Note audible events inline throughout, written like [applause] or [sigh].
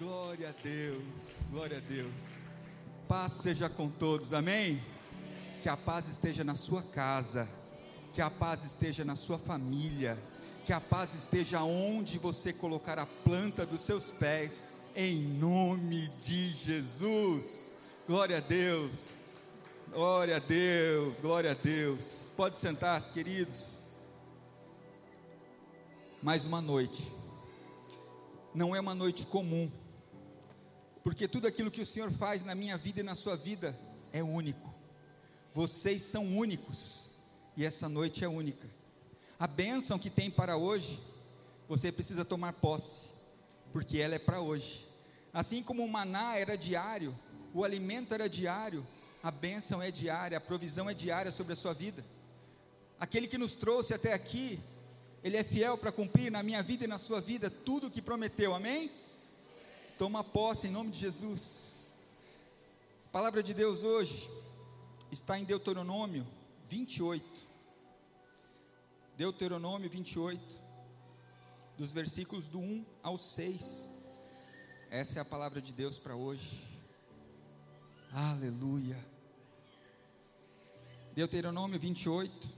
Glória a Deus, glória a Deus. Paz seja com todos, amém? Que a paz esteja na sua casa, que a paz esteja na sua família, que a paz esteja onde você colocar a planta dos seus pés, em nome de Jesus. Glória a Deus, glória a Deus, glória a Deus. Pode sentar-se, queridos. Mais uma noite, não é uma noite comum porque tudo aquilo que o Senhor faz na minha vida e na sua vida é único. Vocês são únicos e essa noite é única. A bênção que tem para hoje, você precisa tomar posse, porque ela é para hoje. Assim como o maná era diário, o alimento era diário, a bênção é diária, a provisão é diária sobre a sua vida. Aquele que nos trouxe até aqui, ele é fiel para cumprir na minha vida e na sua vida tudo o que prometeu, amém? Toma posse em nome de Jesus. A palavra de Deus hoje está em Deuteronômio 28. Deuteronômio 28, dos versículos do 1 ao 6. Essa é a palavra de Deus para hoje. Aleluia. Deuteronômio 28,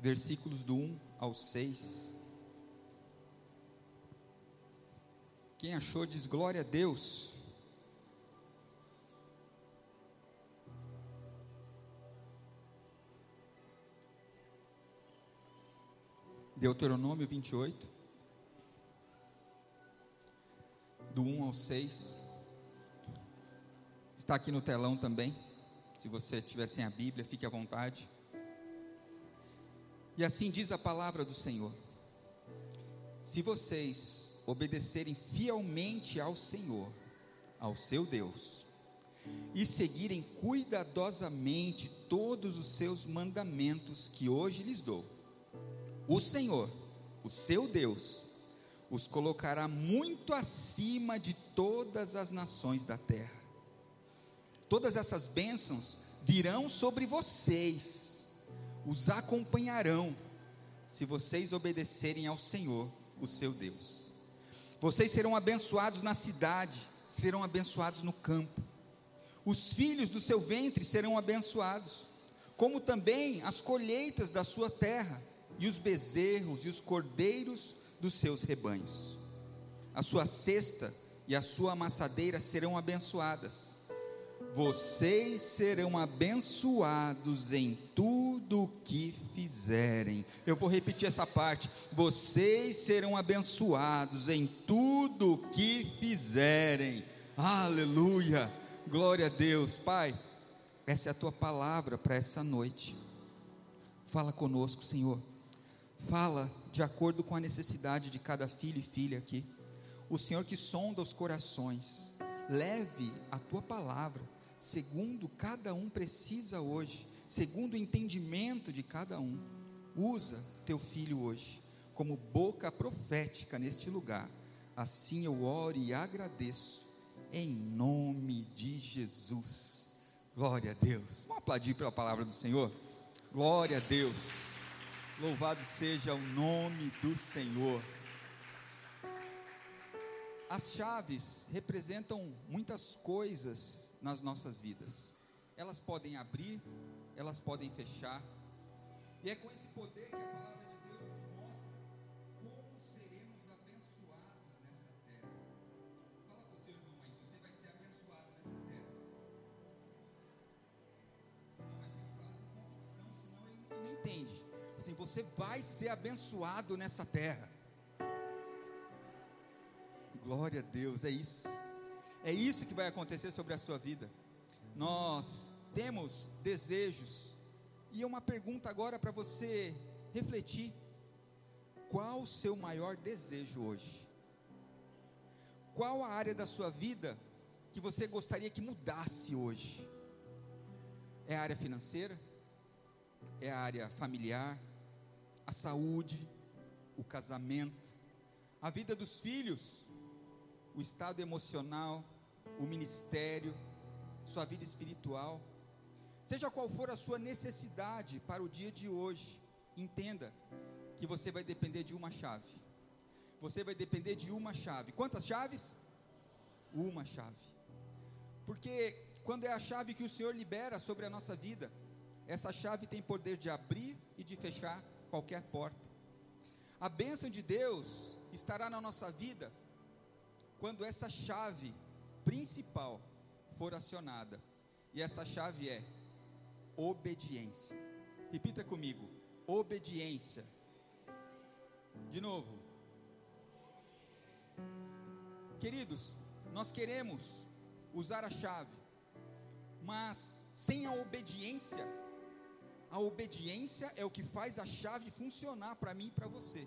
versículos do 1 ao 6. Quem achou diz glória a Deus. Deuteronômio 28, do 1 ao 6. Está aqui no telão também. Se você tiver sem a Bíblia, fique à vontade. E assim diz a palavra do Senhor: Se vocês obedecerem fielmente ao Senhor, ao seu Deus, e seguirem cuidadosamente todos os seus mandamentos que hoje lhes dou, o Senhor, o seu Deus, os colocará muito acima de todas as nações da terra. Todas essas bênçãos virão sobre vocês, os acompanharão, se vocês obedecerem ao Senhor, o seu Deus. Vocês serão abençoados na cidade, serão abençoados no campo. Os filhos do seu ventre serão abençoados, como também as colheitas da sua terra, e os bezerros e os cordeiros dos seus rebanhos. A sua cesta e a sua amassadeira serão abençoadas vocês serão abençoados em tudo o que fizerem. Eu vou repetir essa parte. Vocês serão abençoados em tudo o que fizerem. Aleluia. Glória a Deus. Pai, essa é a tua palavra para essa noite. Fala conosco, Senhor. Fala de acordo com a necessidade de cada filho e filha aqui. O Senhor que sonda os corações, leve a tua palavra segundo cada um precisa hoje, segundo o entendimento de cada um. Usa teu filho hoje como boca profética neste lugar. Assim eu oro e agradeço, em nome de Jesus. Glória a Deus. Vamos aplaudir pela palavra do Senhor? Glória a Deus. Louvado seja o nome do Senhor. As chaves representam muitas coisas nas nossas vidas. Elas podem abrir, elas podem fechar. E é com esse poder que a palavra de Deus nos mostra como seremos abençoados nessa terra. Fala para o seu irmão aí, você vai ser abençoado nessa terra. Não, mas tem que falar com convicção, senão ele não entende. Assim, você vai ser abençoado nessa terra. Glória a Deus, é isso. É isso que vai acontecer sobre a sua vida. Nós temos desejos. E é uma pergunta agora para você refletir. Qual o seu maior desejo hoje? Qual a área da sua vida que você gostaria que mudasse hoje? É a área financeira? É a área familiar? A saúde? O casamento? A vida dos filhos? O estado emocional? o ministério, sua vida espiritual, seja qual for a sua necessidade para o dia de hoje, entenda que você vai depender de uma chave. você vai depender de uma chave. Quantas chaves? Uma chave. Porque quando é a chave que o Senhor libera sobre a nossa vida, essa chave tem poder de abrir e de fechar qualquer porta. A bênção de Deus estará na nossa vida quando essa chave principal for acionada. E essa chave é obediência. Repita comigo: obediência. De novo. Queridos, nós queremos usar a chave, mas sem a obediência, a obediência é o que faz a chave funcionar para mim e para você.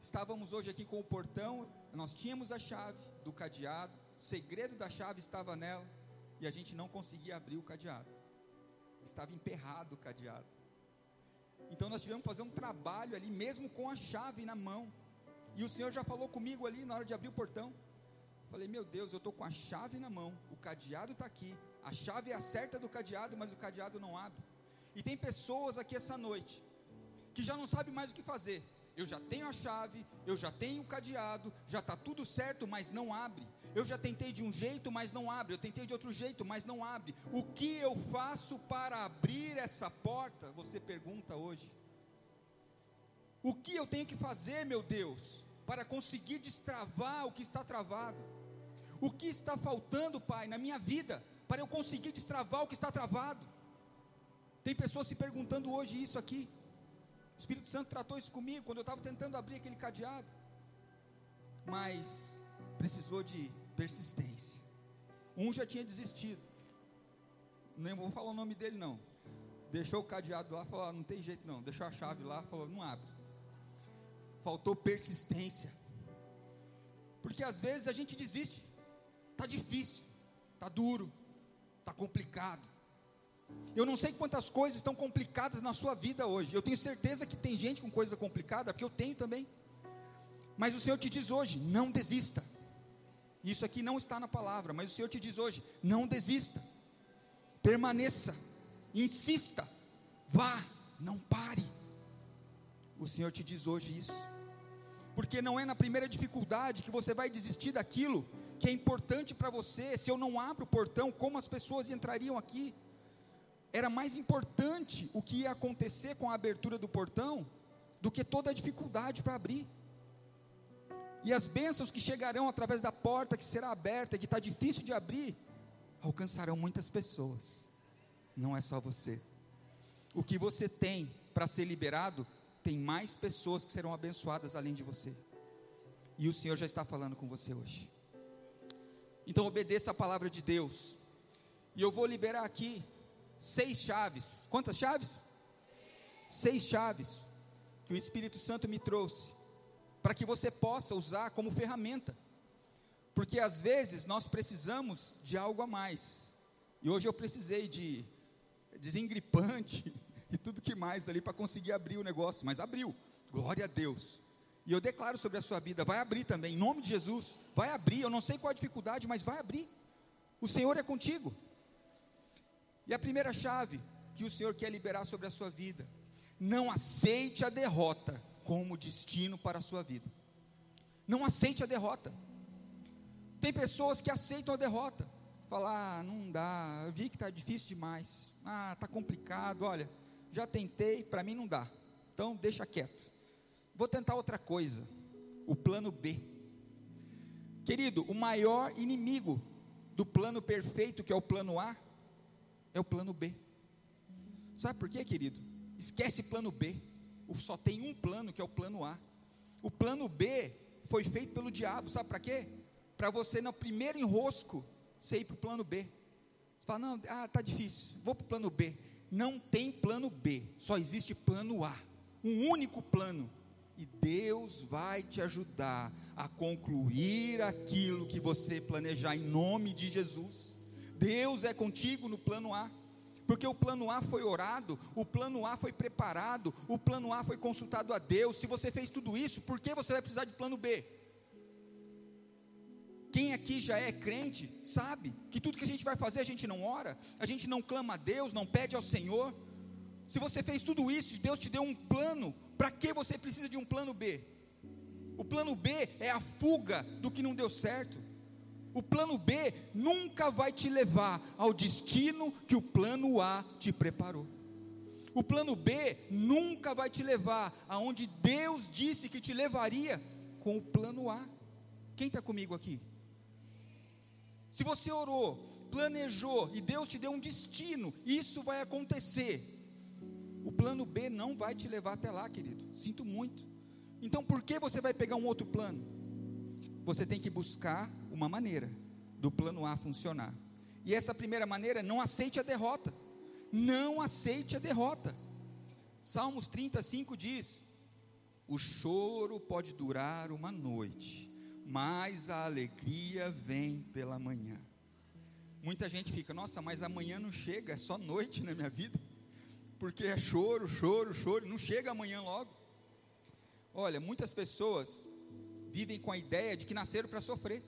Estávamos hoje aqui com o portão, nós tínhamos a chave do cadeado, o segredo da chave estava nela, e a gente não conseguia abrir o cadeado, estava emperrado o cadeado. Então nós tivemos que fazer um trabalho ali, mesmo com a chave na mão, e o Senhor já falou comigo ali na hora de abrir o portão. Falei, meu Deus, eu estou com a chave na mão, o cadeado está aqui, a chave é a certa do cadeado, mas o cadeado não abre. E tem pessoas aqui essa noite que já não sabem mais o que fazer. Eu já tenho a chave, eu já tenho o cadeado, já está tudo certo, mas não abre. Eu já tentei de um jeito, mas não abre. Eu tentei de outro jeito, mas não abre. O que eu faço para abrir essa porta? Você pergunta hoje. O que eu tenho que fazer, meu Deus, para conseguir destravar o que está travado? O que está faltando, Pai, na minha vida, para eu conseguir destravar o que está travado? Tem pessoas se perguntando hoje isso aqui. O Espírito Santo tratou isso comigo quando eu estava tentando abrir aquele cadeado. Mas precisou de persistência. Um já tinha desistido. Nem vou falar o nome dele não. Deixou o cadeado lá, falou: ah, não tem jeito não. Deixou a chave lá, falou: não abre. Faltou persistência. Porque às vezes a gente desiste. Tá difícil, tá duro, tá complicado. Eu não sei quantas coisas estão complicadas na sua vida hoje. Eu tenho certeza que tem gente com coisa complicada, porque eu tenho também. Mas o Senhor te diz hoje: não desista. Isso aqui não está na palavra, mas o Senhor te diz hoje: não desista. Permaneça, insista, vá, não pare. O Senhor te diz hoje isso. Porque não é na primeira dificuldade que você vai desistir daquilo que é importante para você. Se eu não abro o portão, como as pessoas entrariam aqui? Era mais importante o que ia acontecer com a abertura do portão do que toda a dificuldade para abrir. E as bênçãos que chegarão através da porta que será aberta, que está difícil de abrir, alcançarão muitas pessoas. Não é só você. O que você tem para ser liberado, tem mais pessoas que serão abençoadas além de você. E o Senhor já está falando com você hoje. Então obedeça a palavra de Deus. E eu vou liberar aqui seis chaves. Quantas chaves? Seis chaves que o Espírito Santo me trouxe para que você possa usar como ferramenta. Porque às vezes nós precisamos de algo a mais. E hoje eu precisei de desengripante [laughs] e tudo que mais ali para conseguir abrir o negócio, mas abriu. Glória a Deus. E eu declaro sobre a sua vida, vai abrir também, em nome de Jesus. Vai abrir, eu não sei qual a dificuldade, mas vai abrir. O Senhor é contigo. E a primeira chave que o Senhor quer liberar sobre a sua vida: não aceite a derrota como destino para a sua vida. Não aceite a derrota. Tem pessoas que aceitam a derrota. Falar, ah, não dá, eu vi que está difícil demais. Ah, está complicado, olha, já tentei, para mim não dá. Então deixa quieto. Vou tentar outra coisa. O plano B. Querido, o maior inimigo do plano perfeito, que é o plano A, é o plano B. Sabe por quê, querido? Esquece plano B. Só tem um plano que é o plano A. O plano B foi feito pelo diabo, sabe para quê? Para você no primeiro enrosco você ir para o plano B. Você fala, não, ah, tá difícil, vou para o plano B. Não tem plano B, só existe plano A. Um único plano. E Deus vai te ajudar a concluir aquilo que você planejar em nome de Jesus. Deus é contigo no plano A. Porque o plano A foi orado, o plano A foi preparado, o plano A foi consultado a Deus. Se você fez tudo isso, por que você vai precisar de plano B? Quem aqui já é crente, sabe que tudo que a gente vai fazer a gente não ora, a gente não clama a Deus, não pede ao Senhor. Se você fez tudo isso, Deus te deu um plano, para que você precisa de um plano B? O plano B é a fuga do que não deu certo. O plano B nunca vai te levar ao destino que o plano A te preparou. O plano B nunca vai te levar aonde Deus disse que te levaria com o plano A. Quem está comigo aqui? Se você orou, planejou e Deus te deu um destino, isso vai acontecer. O plano B não vai te levar até lá, querido. Sinto muito. Então por que você vai pegar um outro plano? Você tem que buscar uma maneira do plano A funcionar. E essa primeira maneira, não aceite a derrota. Não aceite a derrota. Salmos 35 diz: O choro pode durar uma noite, mas a alegria vem pela manhã. Muita gente fica, nossa, mas amanhã não chega, é só noite na minha vida, porque é choro, choro, choro, não chega amanhã logo. Olha, muitas pessoas vivem com a ideia de que nasceram para sofrer.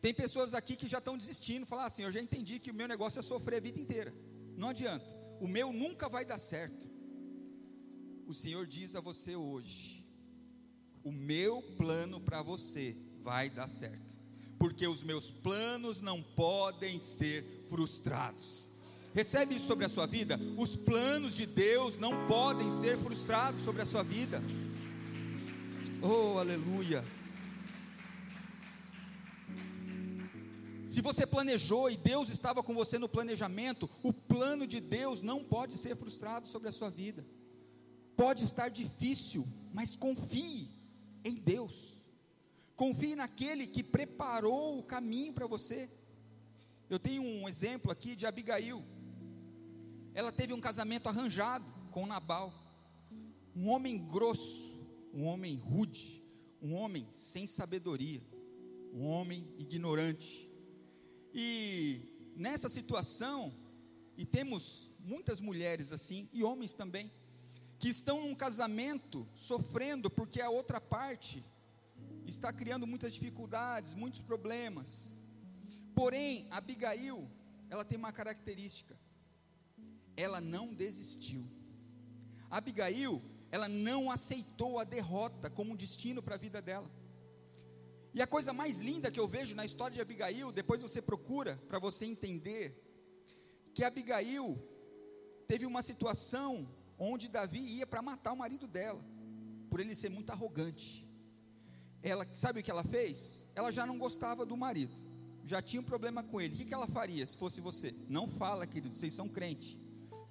Tem pessoas aqui que já estão desistindo, falar assim: eu já entendi que o meu negócio é sofrer a vida inteira. Não adianta, o meu nunca vai dar certo. O Senhor diz a você hoje: o meu plano para você vai dar certo, porque os meus planos não podem ser frustrados. Recebe isso sobre a sua vida? Os planos de Deus não podem ser frustrados sobre a sua vida. Oh, aleluia. Se você planejou e Deus estava com você no planejamento, o plano de Deus não pode ser frustrado sobre a sua vida. Pode estar difícil, mas confie em Deus. Confie naquele que preparou o caminho para você. Eu tenho um exemplo aqui de Abigail. Ela teve um casamento arranjado com Nabal. Um homem grosso, um homem rude, um homem sem sabedoria, um homem ignorante. E nessa situação, e temos muitas mulheres assim, e homens também, que estão num casamento sofrendo porque a outra parte está criando muitas dificuldades, muitos problemas. Porém, Abigail, ela tem uma característica ela não desistiu. Abigail, ela não aceitou a derrota como um destino para a vida dela. E a coisa mais linda que eu vejo na história de Abigail, depois você procura para você entender, que Abigail teve uma situação onde Davi ia para matar o marido dela, por ele ser muito arrogante. Ela, sabe o que ela fez? Ela já não gostava do marido, já tinha um problema com ele. O que, ela faria se fosse você? Não fala, querido, vocês são crente.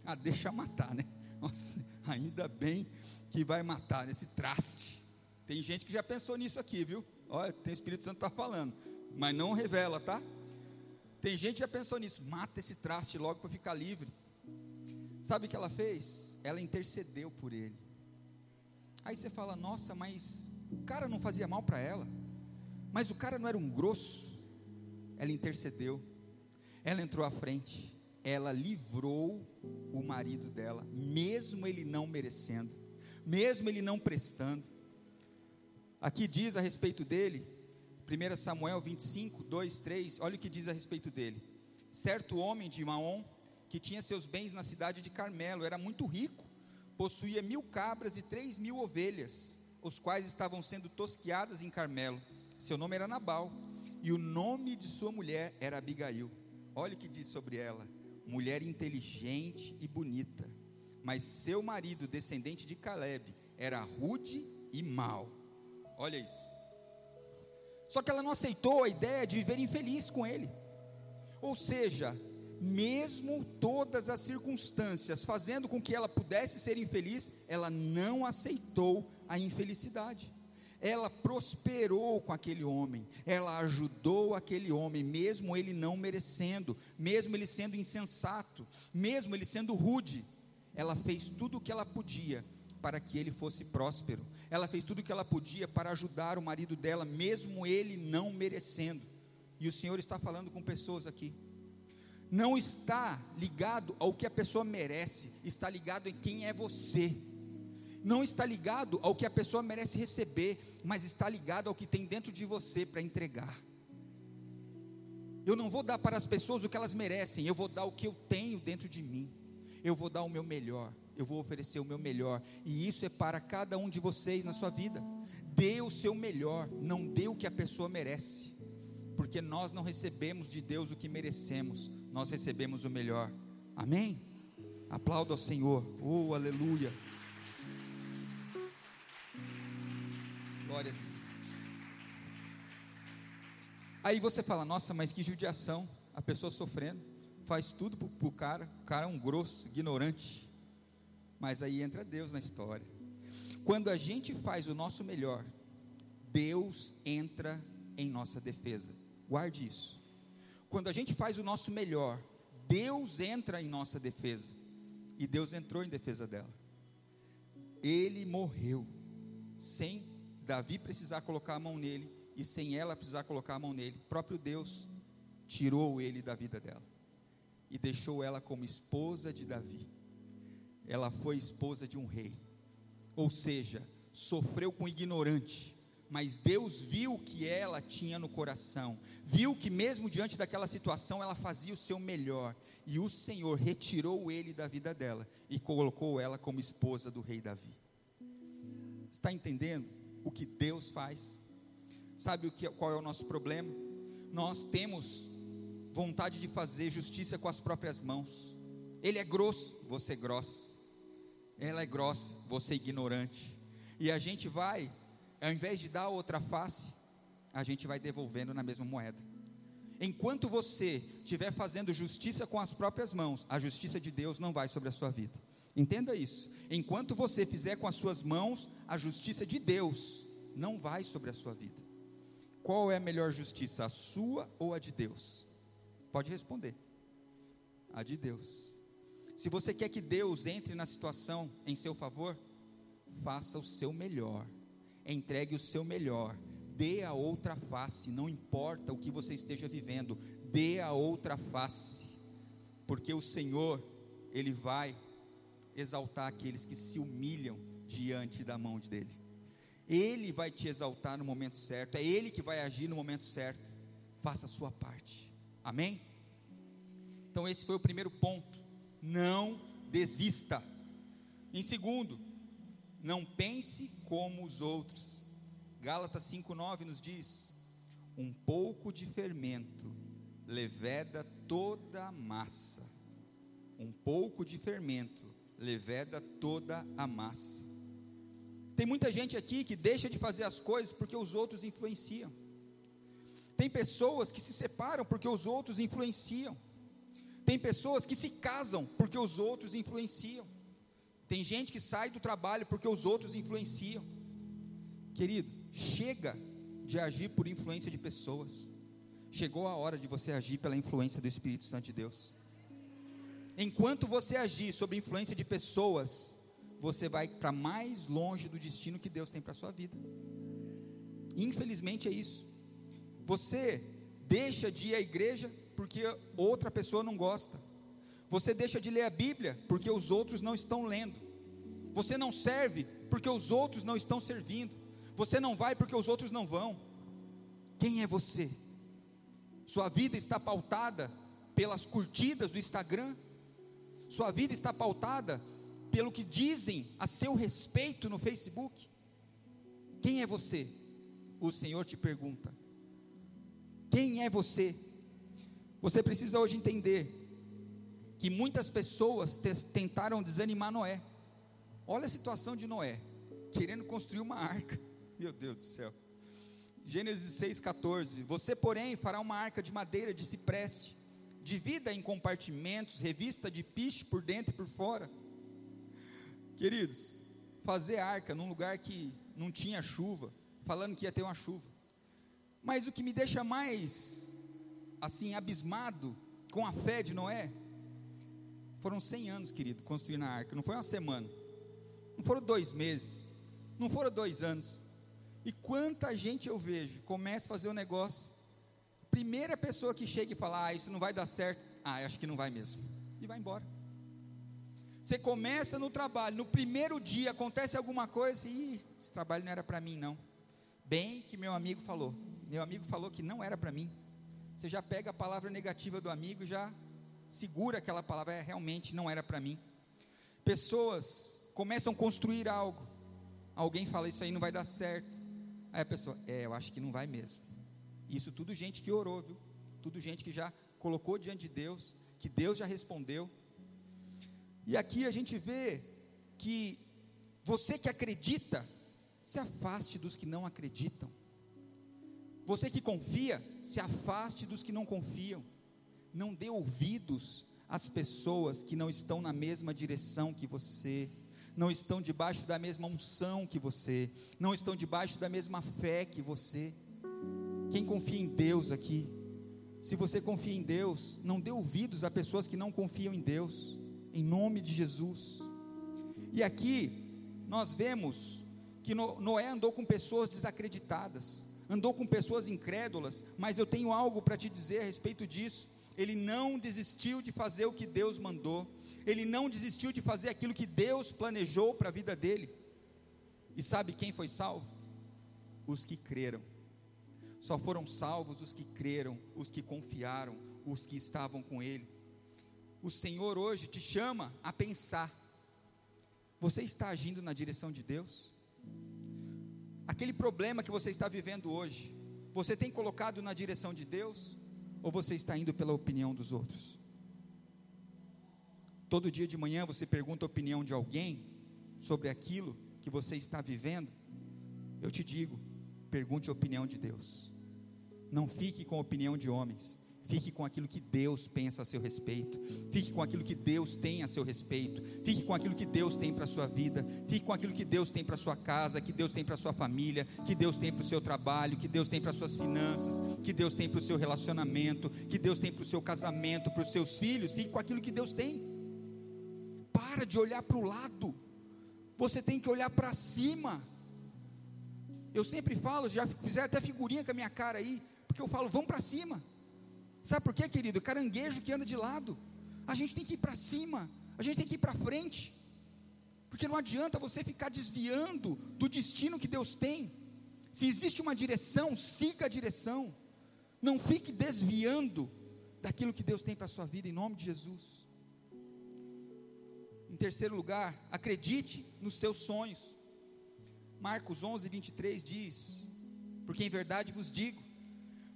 Ah, deixa matar, né? Nossa, ainda bem que vai matar nesse traste. Tem gente que já pensou nisso aqui, viu? Olha, tem o Espírito Santo está falando, mas não revela, tá? Tem gente que já pensou nisso, mata esse traste logo para ficar livre. Sabe o que ela fez? Ela intercedeu por ele. Aí você fala, nossa, mas o cara não fazia mal para ela, mas o cara não era um grosso. Ela intercedeu, ela entrou à frente, ela livrou o marido dela, mesmo ele não merecendo, mesmo ele não prestando. Aqui diz a respeito dele, 1 Samuel 25, 2, 3, olha o que diz a respeito dele. Certo homem de Maom, que tinha seus bens na cidade de Carmelo, era muito rico, possuía mil cabras e três mil ovelhas, os quais estavam sendo tosquiadas em Carmelo. Seu nome era Nabal, e o nome de sua mulher era Abigail. Olha o que diz sobre ela mulher inteligente e bonita. Mas seu marido, descendente de Caleb, era rude e mau. Olha isso. Só que ela não aceitou a ideia de viver infeliz com ele. Ou seja, mesmo todas as circunstâncias fazendo com que ela pudesse ser infeliz, ela não aceitou a infelicidade ela prosperou com aquele homem, ela ajudou aquele homem, mesmo ele não merecendo, mesmo ele sendo insensato, mesmo ele sendo rude, ela fez tudo o que ela podia para que ele fosse próspero, ela fez tudo o que ela podia para ajudar o marido dela, mesmo ele não merecendo, e o Senhor está falando com pessoas aqui, não está ligado ao que a pessoa merece, está ligado em quem é você não está ligado ao que a pessoa merece receber, mas está ligado ao que tem dentro de você para entregar. Eu não vou dar para as pessoas o que elas merecem, eu vou dar o que eu tenho dentro de mim. Eu vou dar o meu melhor. Eu vou oferecer o meu melhor. E isso é para cada um de vocês na sua vida. Dê o seu melhor, não dê o que a pessoa merece. Porque nós não recebemos de Deus o que merecemos, nós recebemos o melhor. Amém? Aplauda ao Senhor. Oh, aleluia. Glória a Deus. Aí você fala, nossa, mas que judiação, a pessoa sofrendo, faz tudo para o cara, o cara é um grosso, ignorante. Mas aí entra Deus na história. Quando a gente faz o nosso melhor, Deus entra em nossa defesa. Guarde isso. Quando a gente faz o nosso melhor, Deus entra em nossa defesa. E Deus entrou em defesa dela. Ele morreu sem Davi precisar colocar a mão nele e sem ela precisar colocar a mão nele. próprio Deus tirou ele da vida dela e deixou ela como esposa de Davi. Ela foi esposa de um rei. Ou seja, sofreu com ignorante, mas Deus viu o que ela tinha no coração, viu que mesmo diante daquela situação ela fazia o seu melhor, e o Senhor retirou ele da vida dela e colocou ela como esposa do rei Davi. Está entendendo o que Deus faz? Sabe o que, qual é o nosso problema? Nós temos vontade de fazer justiça com as próprias mãos. Ele é grosso, você é grossa. Ela é grossa, você é ignorante. E a gente vai ao invés de dar outra face, a gente vai devolvendo na mesma moeda. Enquanto você estiver fazendo justiça com as próprias mãos, a justiça de Deus não vai sobre a sua vida. Entenda isso. Enquanto você fizer com as suas mãos, a justiça de Deus não vai sobre a sua vida. Qual é a melhor justiça, a sua ou a de Deus? Pode responder. A de Deus. Se você quer que Deus entre na situação em seu favor, faça o seu melhor entregue o seu melhor, dê a outra face, não importa o que você esteja vivendo, dê a outra face, porque o Senhor, Ele vai exaltar aqueles que se humilham diante da mão dEle. Ele vai te exaltar no momento certo, é Ele que vai agir no momento certo. Faça a sua parte, amém? Então, esse foi o primeiro ponto. Não desista. Em segundo, não pense como os outros. Gálatas 5,9 nos diz: Um pouco de fermento leveda toda a massa. Um pouco de fermento leveda toda a massa. Tem muita gente aqui que deixa de fazer as coisas porque os outros influenciam. Tem pessoas que se separam porque os outros influenciam. Tem pessoas que se casam porque os outros influenciam. Tem gente que sai do trabalho porque os outros influenciam. Querido, chega de agir por influência de pessoas. Chegou a hora de você agir pela influência do Espírito Santo de Deus. Enquanto você agir sob influência de pessoas, você vai para mais longe do destino que Deus tem para a sua vida. Infelizmente é isso. Você deixa de ir à igreja porque outra pessoa não gosta. Você deixa de ler a Bíblia porque os outros não estão lendo. Você não serve porque os outros não estão servindo. Você não vai porque os outros não vão. Quem é você? Sua vida está pautada pelas curtidas do Instagram? Sua vida está pautada pelo que dizem a seu respeito no Facebook? Quem é você? O Senhor te pergunta. Quem é você? Você precisa hoje entender que muitas pessoas tentaram desanimar Noé. Olha a situação de Noé, querendo construir uma arca. [laughs] Meu Deus do céu. Gênesis 6,14. Você, porém, fará uma arca de madeira de cipreste, divida em compartimentos, revista de piche por dentro e por fora. Queridos, fazer arca num lugar que não tinha chuva, falando que ia ter uma chuva. Mas o que me deixa mais assim abismado com a fé de Noé foram 100 anos, querido, construindo a arca. Não foi uma semana, não foram dois meses, não foram dois anos. E quanta gente eu vejo, começa a fazer o um negócio, primeira pessoa que chega e fala, ah, isso não vai dar certo, ah, acho que não vai mesmo, e vai embora. Você começa no trabalho, no primeiro dia acontece alguma coisa e esse trabalho não era para mim, não. Bem que meu amigo falou, meu amigo falou que não era para mim. Você já pega a palavra negativa do amigo e já segura aquela palavra, é, realmente não era para mim. pessoas começam a construir algo, alguém fala isso aí não vai dar certo, aí a pessoa, é, eu acho que não vai mesmo. Isso tudo gente que orou, viu? Tudo gente que já colocou diante de Deus, que Deus já respondeu. E aqui a gente vê que você que acredita, se afaste dos que não acreditam. Você que confia, se afaste dos que não confiam. Não dê ouvidos às pessoas que não estão na mesma direção que você, não estão debaixo da mesma unção que você, não estão debaixo da mesma fé que você. Quem confia em Deus aqui, se você confia em Deus, não dê ouvidos a pessoas que não confiam em Deus, em nome de Jesus. E aqui nós vemos que Noé andou com pessoas desacreditadas, andou com pessoas incrédulas, mas eu tenho algo para te dizer a respeito disso. Ele não desistiu de fazer o que Deus mandou, ele não desistiu de fazer aquilo que Deus planejou para a vida dele. E sabe quem foi salvo? Os que creram. Só foram salvos os que creram, os que confiaram, os que estavam com Ele. O Senhor hoje te chama a pensar: você está agindo na direção de Deus? Aquele problema que você está vivendo hoje, você tem colocado na direção de Deus? Ou você está indo pela opinião dos outros? Todo dia de manhã você pergunta a opinião de alguém sobre aquilo que você está vivendo? Eu te digo, pergunte a opinião de Deus. Não fique com a opinião de homens. Fique com aquilo que Deus pensa a seu respeito. Fique com aquilo que Deus tem a seu respeito. Fique com aquilo que Deus tem para a sua vida. Fique com aquilo que Deus tem para a sua casa, que Deus tem para a sua família, que Deus tem para o seu trabalho, que Deus tem para as suas finanças, que Deus tem para o seu relacionamento, que Deus tem para o seu casamento, para os seus filhos. Fique com aquilo que Deus tem. Para de olhar para o lado. Você tem que olhar para cima. Eu sempre falo, já fizeram até figurinha com a minha cara aí, porque eu falo, vamos para cima. Sabe por quê, querido? Caranguejo que anda de lado. A gente tem que ir para cima, a gente tem que ir para frente. Porque não adianta você ficar desviando do destino que Deus tem. Se existe uma direção, siga a direção. Não fique desviando daquilo que Deus tem para a sua vida, em nome de Jesus. Em terceiro lugar, acredite nos seus sonhos. Marcos 11, 23 diz: Porque em verdade vos digo,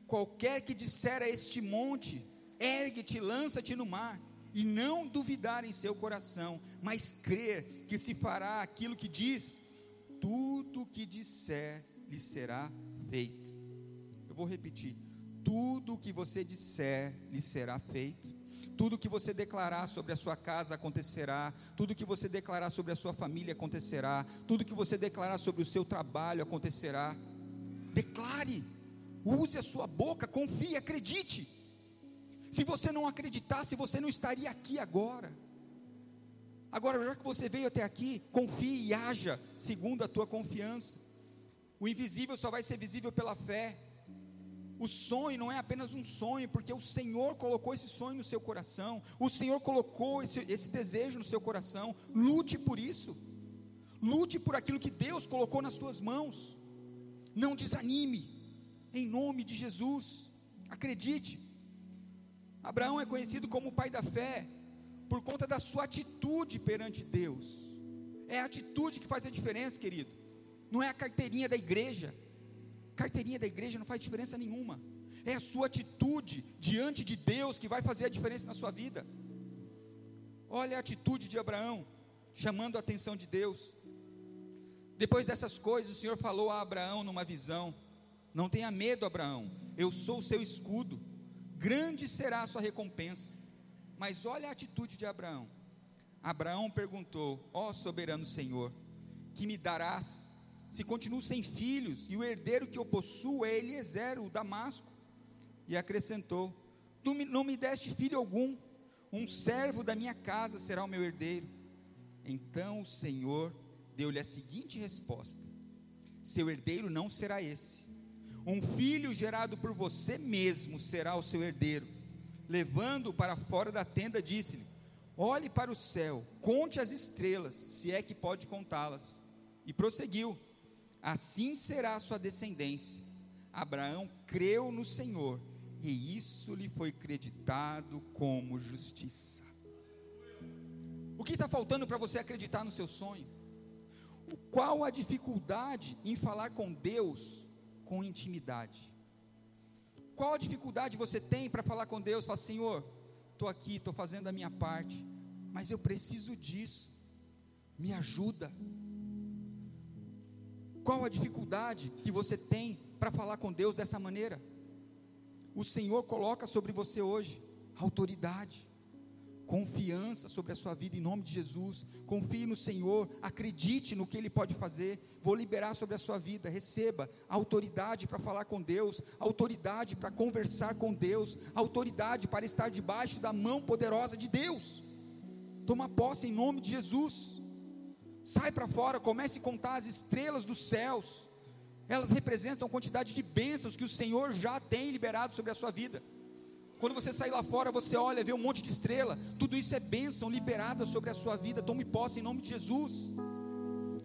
Qualquer que disser a este monte, ergue-te, lança-te no mar, e não duvidar em seu coração, mas crer que se fará aquilo que diz, tudo que disser lhe será feito. Eu vou repetir: tudo que você disser lhe será feito. Tudo que você declarar sobre a sua casa acontecerá, tudo que você declarar sobre a sua família acontecerá, tudo que você declarar sobre o seu trabalho acontecerá. Declare, Use a sua boca, confie, acredite. Se você não acreditasse, você não estaria aqui agora. Agora, já que você veio até aqui, confie e haja segundo a tua confiança. O invisível só vai ser visível pela fé. O sonho não é apenas um sonho, porque o Senhor colocou esse sonho no seu coração, o Senhor colocou esse, esse desejo no seu coração. Lute por isso, lute por aquilo que Deus colocou nas suas mãos. Não desanime, em nome de Jesus. Acredite. Abraão é conhecido como o pai da fé por conta da sua atitude perante Deus. É a atitude que faz a diferença, querido. Não é a carteirinha da igreja. Carteirinha da igreja não faz diferença nenhuma. É a sua atitude diante de Deus que vai fazer a diferença na sua vida. Olha a atitude de Abraão, chamando a atenção de Deus. Depois dessas coisas, o Senhor falou a Abraão numa visão: não tenha medo, Abraão, eu sou o seu escudo, grande será a sua recompensa. Mas olha a atitude de Abraão. Abraão perguntou: Ó oh, soberano Senhor, que me darás, se continuo sem filhos, e o herdeiro que eu possuo é Eliezer, o Damasco? E acrescentou: Tu não me deste filho algum, um servo da minha casa será o meu herdeiro. Então o Senhor deu-lhe a seguinte resposta: Seu herdeiro não será esse um filho gerado por você mesmo será o seu herdeiro. Levando-o para fora da tenda, disse-lhe: Olhe para o céu, conte as estrelas, se é que pode contá-las. E prosseguiu: Assim será a sua descendência. Abraão creu no Senhor, e isso lhe foi creditado como justiça. O que está faltando para você acreditar no seu sonho? Qual a dificuldade em falar com Deus com intimidade? Qual a dificuldade você tem para falar com Deus? Fala, Senhor, estou aqui, estou fazendo a minha parte, mas eu preciso disso, me ajuda. Qual a dificuldade que você tem para falar com Deus dessa maneira? O Senhor coloca sobre você hoje autoridade confiança sobre a sua vida em nome de Jesus. Confie no Senhor, acredite no que Ele pode fazer. Vou liberar sobre a sua vida. Receba autoridade para falar com Deus, autoridade para conversar com Deus, autoridade para estar debaixo da mão poderosa de Deus. Toma posse em nome de Jesus. Sai para fora, comece a contar as estrelas dos céus. Elas representam a quantidade de bênçãos que o Senhor já tem liberado sobre a sua vida. Quando você sair lá fora, você olha, vê um monte de estrela. Tudo isso é bênção liberada sobre a sua vida. Tome posse em nome de Jesus.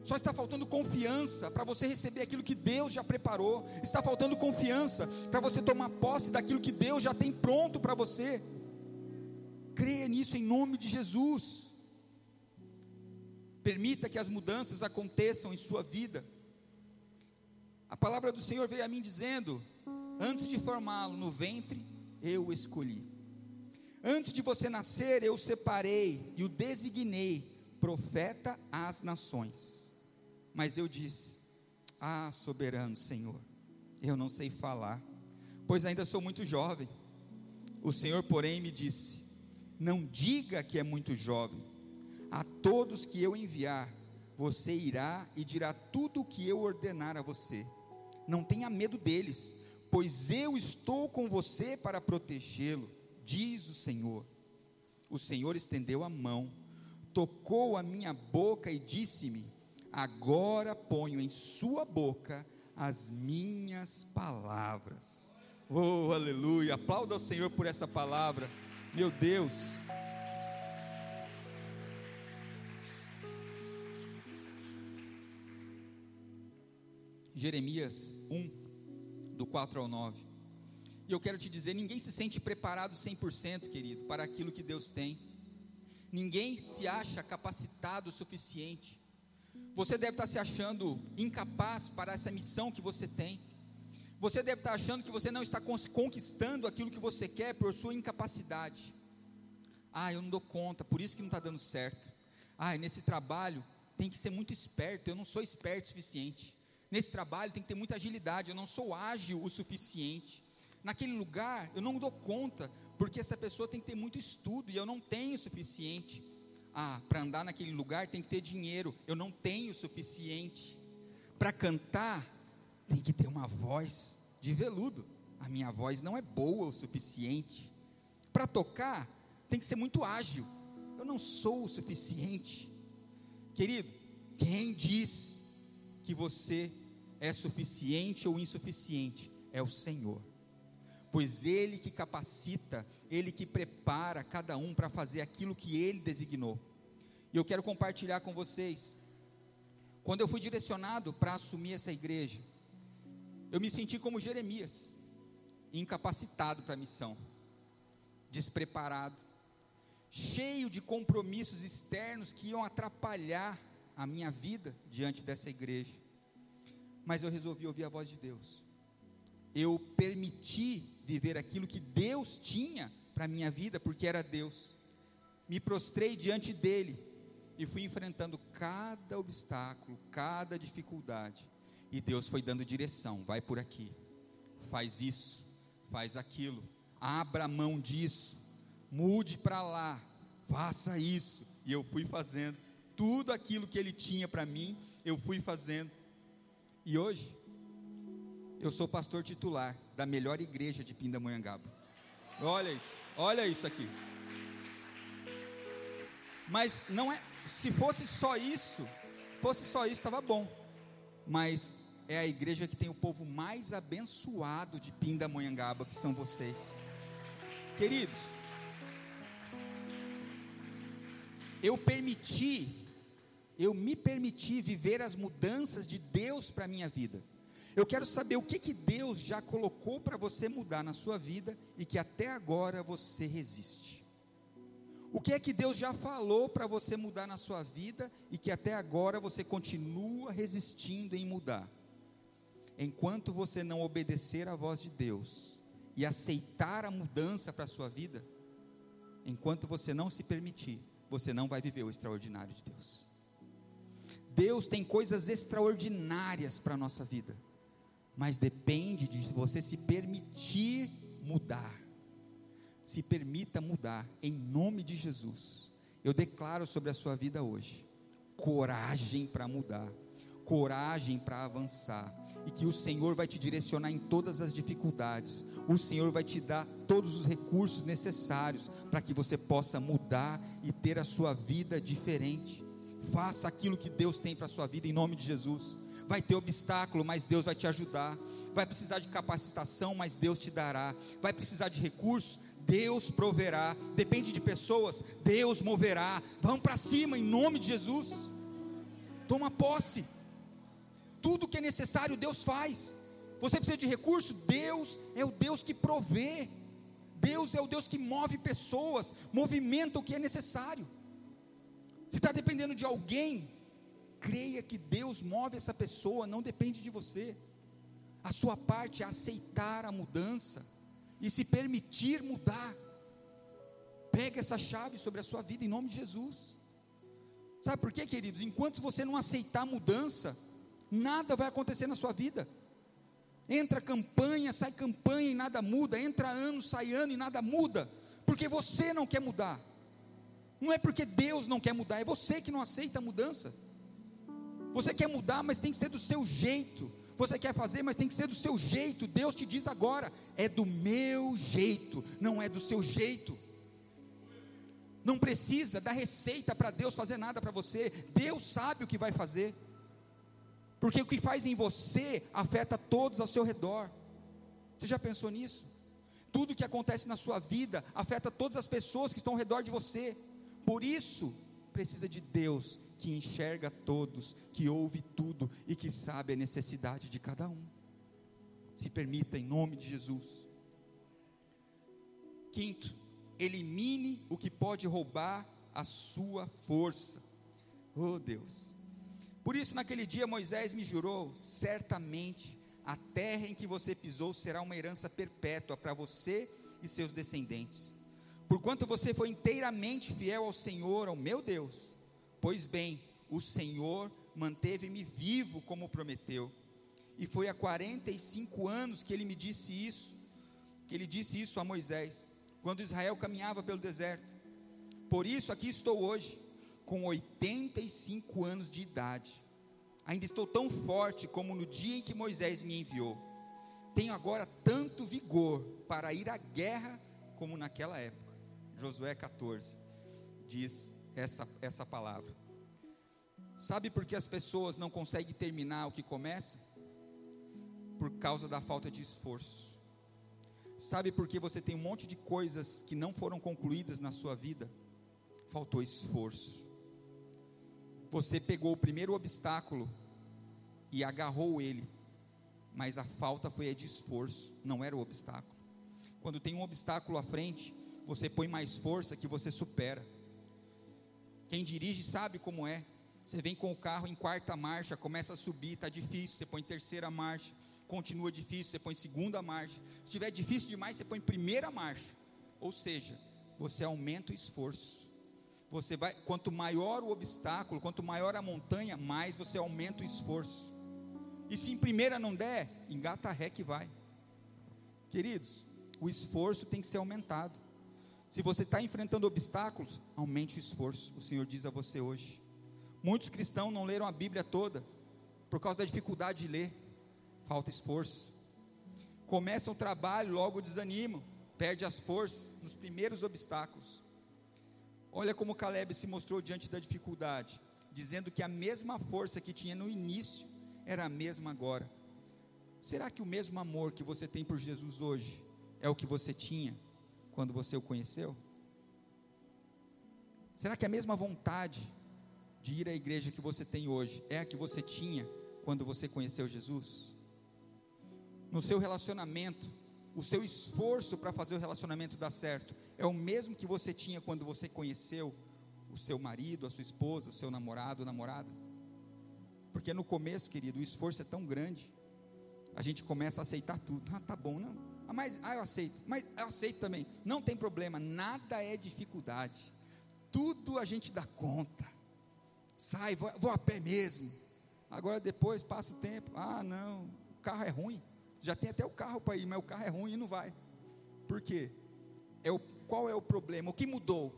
Só está faltando confiança para você receber aquilo que Deus já preparou. Está faltando confiança para você tomar posse daquilo que Deus já tem pronto para você. Creia nisso em nome de Jesus. Permita que as mudanças aconteçam em sua vida. A palavra do Senhor veio a mim dizendo: Antes de formá-lo no ventre, eu o escolhi. Antes de você nascer, eu o separei e o designei profeta às nações. Mas eu disse: Ah, soberano Senhor, eu não sei falar, pois ainda sou muito jovem. O Senhor, porém, me disse: Não diga que é muito jovem. A todos que eu enviar, você irá e dirá tudo o que eu ordenar a você. Não tenha medo deles pois eu estou com você para protegê-lo, diz o Senhor. O Senhor estendeu a mão, tocou a minha boca e disse-me: Agora ponho em sua boca as minhas palavras. Oh, aleluia! Aplauda ao Senhor por essa palavra, meu Deus. Jeremias 1, do 4 ao 9. E eu quero te dizer: ninguém se sente preparado 100%, querido, para aquilo que Deus tem. Ninguém se acha capacitado o suficiente. Você deve estar se achando incapaz para essa missão que você tem. Você deve estar achando que você não está conquistando aquilo que você quer por sua incapacidade. Ah, eu não dou conta, por isso que não está dando certo. Ah, nesse trabalho tem que ser muito esperto, eu não sou esperto o suficiente. Nesse trabalho tem que ter muita agilidade, eu não sou ágil o suficiente. Naquele lugar eu não dou conta, porque essa pessoa tem que ter muito estudo e eu não tenho o suficiente. Ah, para andar naquele lugar tem que ter dinheiro, eu não tenho o suficiente. Para cantar tem que ter uma voz de veludo, a minha voz não é boa o suficiente. Para tocar tem que ser muito ágil, eu não sou o suficiente. Querido, quem diz que você é suficiente ou insuficiente, é o Senhor. Pois Ele que capacita, Ele que prepara cada um para fazer aquilo que Ele designou. E eu quero compartilhar com vocês. Quando eu fui direcionado para assumir essa igreja, eu me senti como Jeremias, incapacitado para a missão, despreparado, cheio de compromissos externos que iam atrapalhar a minha vida diante dessa igreja. Mas eu resolvi ouvir a voz de Deus. Eu permiti viver aquilo que Deus tinha para a minha vida, porque era Deus. Me prostrei diante dele e fui enfrentando cada obstáculo, cada dificuldade. E Deus foi dando direção: vai por aqui, faz isso, faz aquilo, abra mão disso, mude para lá, faça isso. E eu fui fazendo tudo aquilo que ele tinha para mim, eu fui fazendo. E hoje, eu sou pastor titular da melhor igreja de Pindamonhangaba. Olha isso, olha isso aqui. Mas não é, se fosse só isso, se fosse só isso, estava bom. Mas é a igreja que tem o povo mais abençoado de Pindamonhangaba, que são vocês. Queridos, eu permiti eu me permiti viver as mudanças de Deus para a minha vida. Eu quero saber o que, que Deus já colocou para você mudar na sua vida e que até agora você resiste. O que é que Deus já falou para você mudar na sua vida e que até agora você continua resistindo em mudar? Enquanto você não obedecer à voz de Deus e aceitar a mudança para a sua vida, enquanto você não se permitir, você não vai viver o extraordinário de Deus. Deus tem coisas extraordinárias para a nossa vida, mas depende de você se permitir mudar se permita mudar, em nome de Jesus. Eu declaro sobre a sua vida hoje coragem para mudar, coragem para avançar, e que o Senhor vai te direcionar em todas as dificuldades, o Senhor vai te dar todos os recursos necessários para que você possa mudar e ter a sua vida diferente. Faça aquilo que Deus tem para a sua vida em nome de Jesus. Vai ter obstáculo, mas Deus vai te ajudar. Vai precisar de capacitação, mas Deus te dará. Vai precisar de recursos, Deus proverá. Depende de pessoas, Deus moverá. Vamos para cima em nome de Jesus. Toma posse. Tudo que é necessário, Deus faz. Você precisa de recurso? Deus é o Deus que provê. Deus é o Deus que move pessoas, movimenta o que é necessário. Se está dependendo de alguém, creia que Deus move essa pessoa, não depende de você. A sua parte é aceitar a mudança e se permitir mudar. Pega essa chave sobre a sua vida em nome de Jesus. Sabe por quê, queridos? Enquanto você não aceitar mudança, nada vai acontecer na sua vida. Entra campanha, sai campanha e nada muda. Entra ano, sai ano e nada muda. Porque você não quer mudar. Não é porque Deus não quer mudar, é você que não aceita a mudança. Você quer mudar, mas tem que ser do seu jeito. Você quer fazer, mas tem que ser do seu jeito. Deus te diz agora: é do meu jeito, não é do seu jeito. Não precisa dar receita para Deus fazer nada para você. Deus sabe o que vai fazer. Porque o que faz em você afeta todos ao seu redor. Você já pensou nisso? Tudo que acontece na sua vida afeta todas as pessoas que estão ao redor de você. Por isso, precisa de Deus que enxerga todos, que ouve tudo e que sabe a necessidade de cada um. Se permita em nome de Jesus. Quinto, elimine o que pode roubar a sua força. Oh Deus. Por isso, naquele dia, Moisés me jurou: certamente a terra em que você pisou será uma herança perpétua para você e seus descendentes. Porquanto você foi inteiramente fiel ao Senhor, ao meu Deus, Pois bem, o Senhor manteve-me vivo como prometeu. E foi há 45 anos que ele me disse isso, que ele disse isso a Moisés, quando Israel caminhava pelo deserto. Por isso aqui estou hoje, com 85 anos de idade. Ainda estou tão forte como no dia em que Moisés me enviou. Tenho agora tanto vigor para ir à guerra como naquela época. Josué 14 diz essa, essa palavra. Sabe por que as pessoas não conseguem terminar o que começam? Por causa da falta de esforço. Sabe por que você tem um monte de coisas que não foram concluídas na sua vida? Faltou esforço. Você pegou o primeiro obstáculo e agarrou ele, mas a falta foi a de esforço, não era o obstáculo. Quando tem um obstáculo à frente, você põe mais força que você supera. Quem dirige sabe como é. Você vem com o carro em quarta marcha, começa a subir, está difícil, você põe terceira marcha, continua difícil, você põe segunda marcha. Se estiver difícil demais, você põe primeira marcha. Ou seja, você aumenta o esforço. Você vai, quanto maior o obstáculo, quanto maior a montanha, mais você aumenta o esforço. E se em primeira não der, engata ré que vai. Queridos, o esforço tem que ser aumentado. Se você está enfrentando obstáculos, aumente o esforço. O Senhor diz a você hoje. Muitos cristãos não leram a Bíblia toda por causa da dificuldade de ler. Falta esforço. Começam o trabalho, logo desanimam, perde as forças nos primeiros obstáculos. Olha como Caleb se mostrou diante da dificuldade, dizendo que a mesma força que tinha no início era a mesma agora. Será que o mesmo amor que você tem por Jesus hoje é o que você tinha quando você o conheceu? Será que a mesma vontade de ir à igreja que você tem hoje é a que você tinha quando você conheceu Jesus? No seu relacionamento, o seu esforço para fazer o relacionamento dar certo é o mesmo que você tinha quando você conheceu o seu marido, a sua esposa, o seu namorado, namorada? Porque no começo, querido, o esforço é tão grande, a gente começa a aceitar tudo. Ah, tá bom, não. Mas ah, eu aceito, mas eu aceito também. Não tem problema, nada é dificuldade. Tudo a gente dá conta. Sai, vou, vou a pé mesmo. Agora depois passa o tempo. Ah, não, o carro é ruim. Já tem até o carro para ir, mas o carro é ruim e não vai. Por quê? É o, qual é o problema? O que mudou?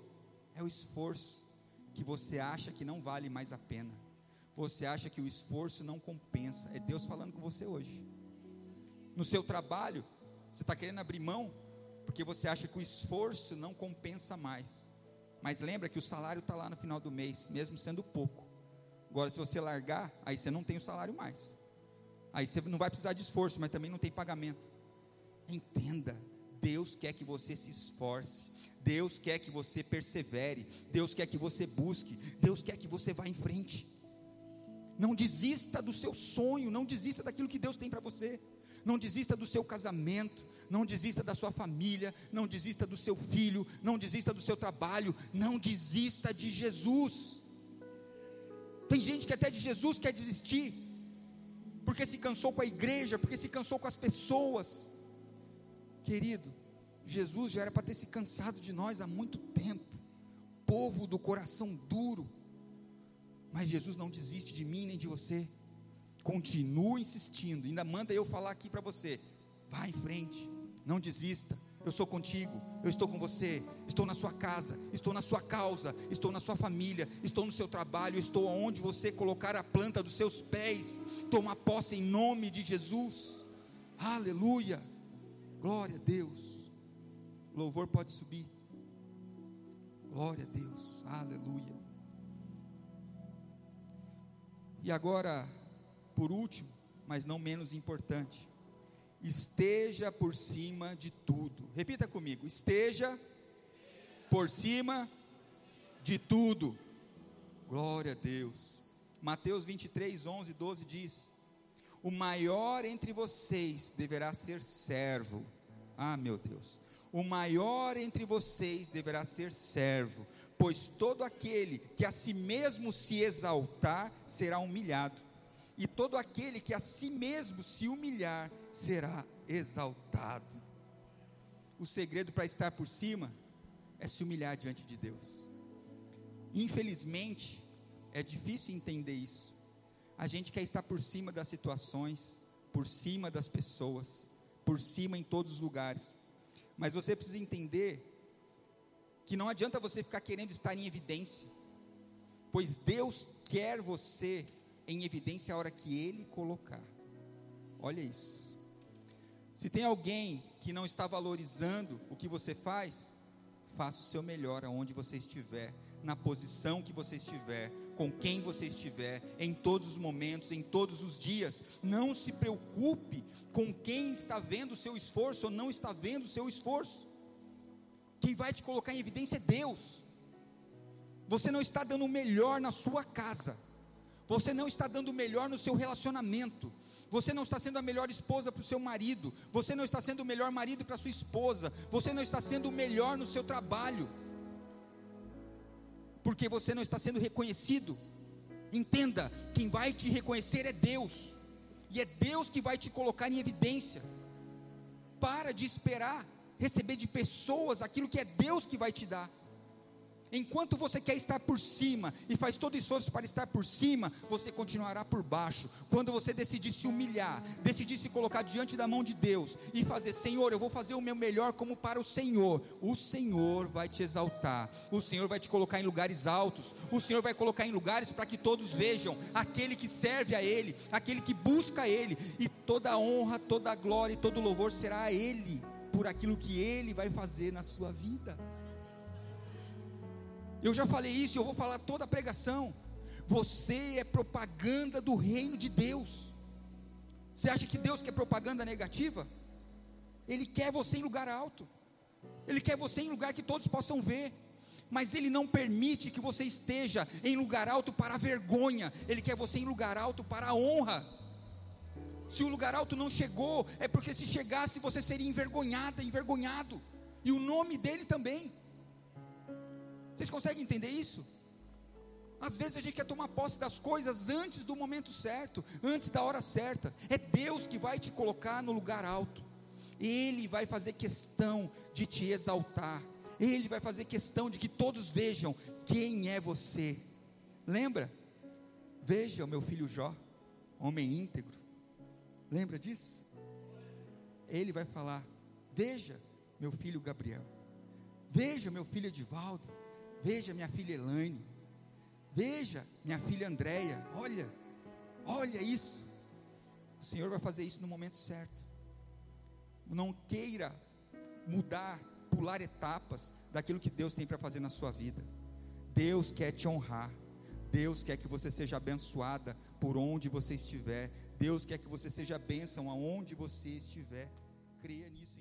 É o esforço que você acha que não vale mais a pena. Você acha que o esforço não compensa. É Deus falando com você hoje. No seu trabalho, você está querendo abrir mão porque você acha que o esforço não compensa mais. Mas lembra que o salário está lá no final do mês, mesmo sendo pouco. Agora, se você largar, aí você não tem o salário mais. Aí você não vai precisar de esforço, mas também não tem pagamento. Entenda, Deus quer que você se esforce. Deus quer que você persevere. Deus quer que você busque. Deus quer que você vá em frente. Não desista do seu sonho. Não desista daquilo que Deus tem para você. Não desista do seu casamento. Não desista da sua família. Não desista do seu filho. Não desista do seu trabalho. Não desista de Jesus. Tem gente que até de Jesus quer desistir porque se cansou com a igreja, porque se cansou com as pessoas. Querido, Jesus já era para ter se cansado de nós há muito tempo, povo do coração duro, mas Jesus não desiste de mim nem de você, continua insistindo, ainda manda eu falar aqui para você: vá em frente, não desista, eu sou contigo, eu estou com você, estou na sua casa, estou na sua causa, estou na sua família, estou no seu trabalho, estou onde você colocar a planta dos seus pés. Toma posse em nome de Jesus. Aleluia. Glória a Deus. Louvor pode subir. Glória a Deus. Aleluia. E agora, por último, mas não menos importante, esteja por cima de tudo. Repita comigo: esteja por cima de tudo. Glória a Deus. Mateus 23, 11, 12 diz: O maior entre vocês deverá ser servo. Ah, meu Deus. O maior entre vocês deverá ser servo, pois todo aquele que a si mesmo se exaltar será humilhado e todo aquele que a si mesmo se humilhar será exaltado. O segredo para estar por cima é se humilhar diante de Deus. Infelizmente, é difícil entender isso. A gente quer estar por cima das situações, por cima das pessoas, por cima em todos os lugares. Mas você precisa entender que não adianta você ficar querendo estar em evidência, pois Deus quer você em evidência a hora que Ele colocar. Olha isso. Se tem alguém que não está valorizando o que você faz, faça o seu melhor aonde você estiver, na posição que você estiver, com quem você estiver, em todos os momentos, em todos os dias. Não se preocupe com quem está vendo o seu esforço ou não está vendo o seu esforço. Quem vai te colocar em evidência é Deus. Você não está dando o melhor na sua casa você não está dando o melhor no seu relacionamento. Você não está sendo a melhor esposa para o seu marido. Você não está sendo o melhor marido para a sua esposa. Você não está sendo o melhor no seu trabalho. Porque você não está sendo reconhecido. Entenda: quem vai te reconhecer é Deus. E é Deus que vai te colocar em evidência. Para de esperar receber de pessoas aquilo que é Deus que vai te dar. Enquanto você quer estar por cima e faz todo esforço para estar por cima, você continuará por baixo. Quando você decidir se humilhar, decidir se colocar diante da mão de Deus e fazer, Senhor, eu vou fazer o meu melhor como para o Senhor, o Senhor vai te exaltar, o Senhor vai te colocar em lugares altos, o Senhor vai colocar em lugares para que todos vejam aquele que serve a Ele, aquele que busca a Ele, e toda honra, toda glória e todo louvor será a Ele, por aquilo que Ele vai fazer na sua vida. Eu já falei isso eu vou falar toda a pregação. Você é propaganda do reino de Deus. Você acha que Deus quer propaganda negativa? Ele quer você em lugar alto. Ele quer você em lugar que todos possam ver. Mas Ele não permite que você esteja em lugar alto para a vergonha. Ele quer você em lugar alto para a honra. Se o lugar alto não chegou, é porque se chegasse você seria envergonhada, envergonhado, e o nome dele também. Vocês conseguem entender isso? Às vezes a gente quer tomar posse das coisas antes do momento certo, antes da hora certa. É Deus que vai te colocar no lugar alto. Ele vai fazer questão de te exaltar. Ele vai fazer questão de que todos vejam quem é você. Lembra? Veja o meu filho Jó, homem íntegro. Lembra disso? Ele vai falar: Veja meu filho Gabriel. Veja meu filho Edivaldo. Veja minha filha Elaine. Veja minha filha Andréia. Olha, olha isso. O Senhor vai fazer isso no momento certo. Não queira mudar, pular etapas daquilo que Deus tem para fazer na sua vida. Deus quer te honrar. Deus quer que você seja abençoada por onde você estiver. Deus quer que você seja bênção aonde você estiver. Creia nisso.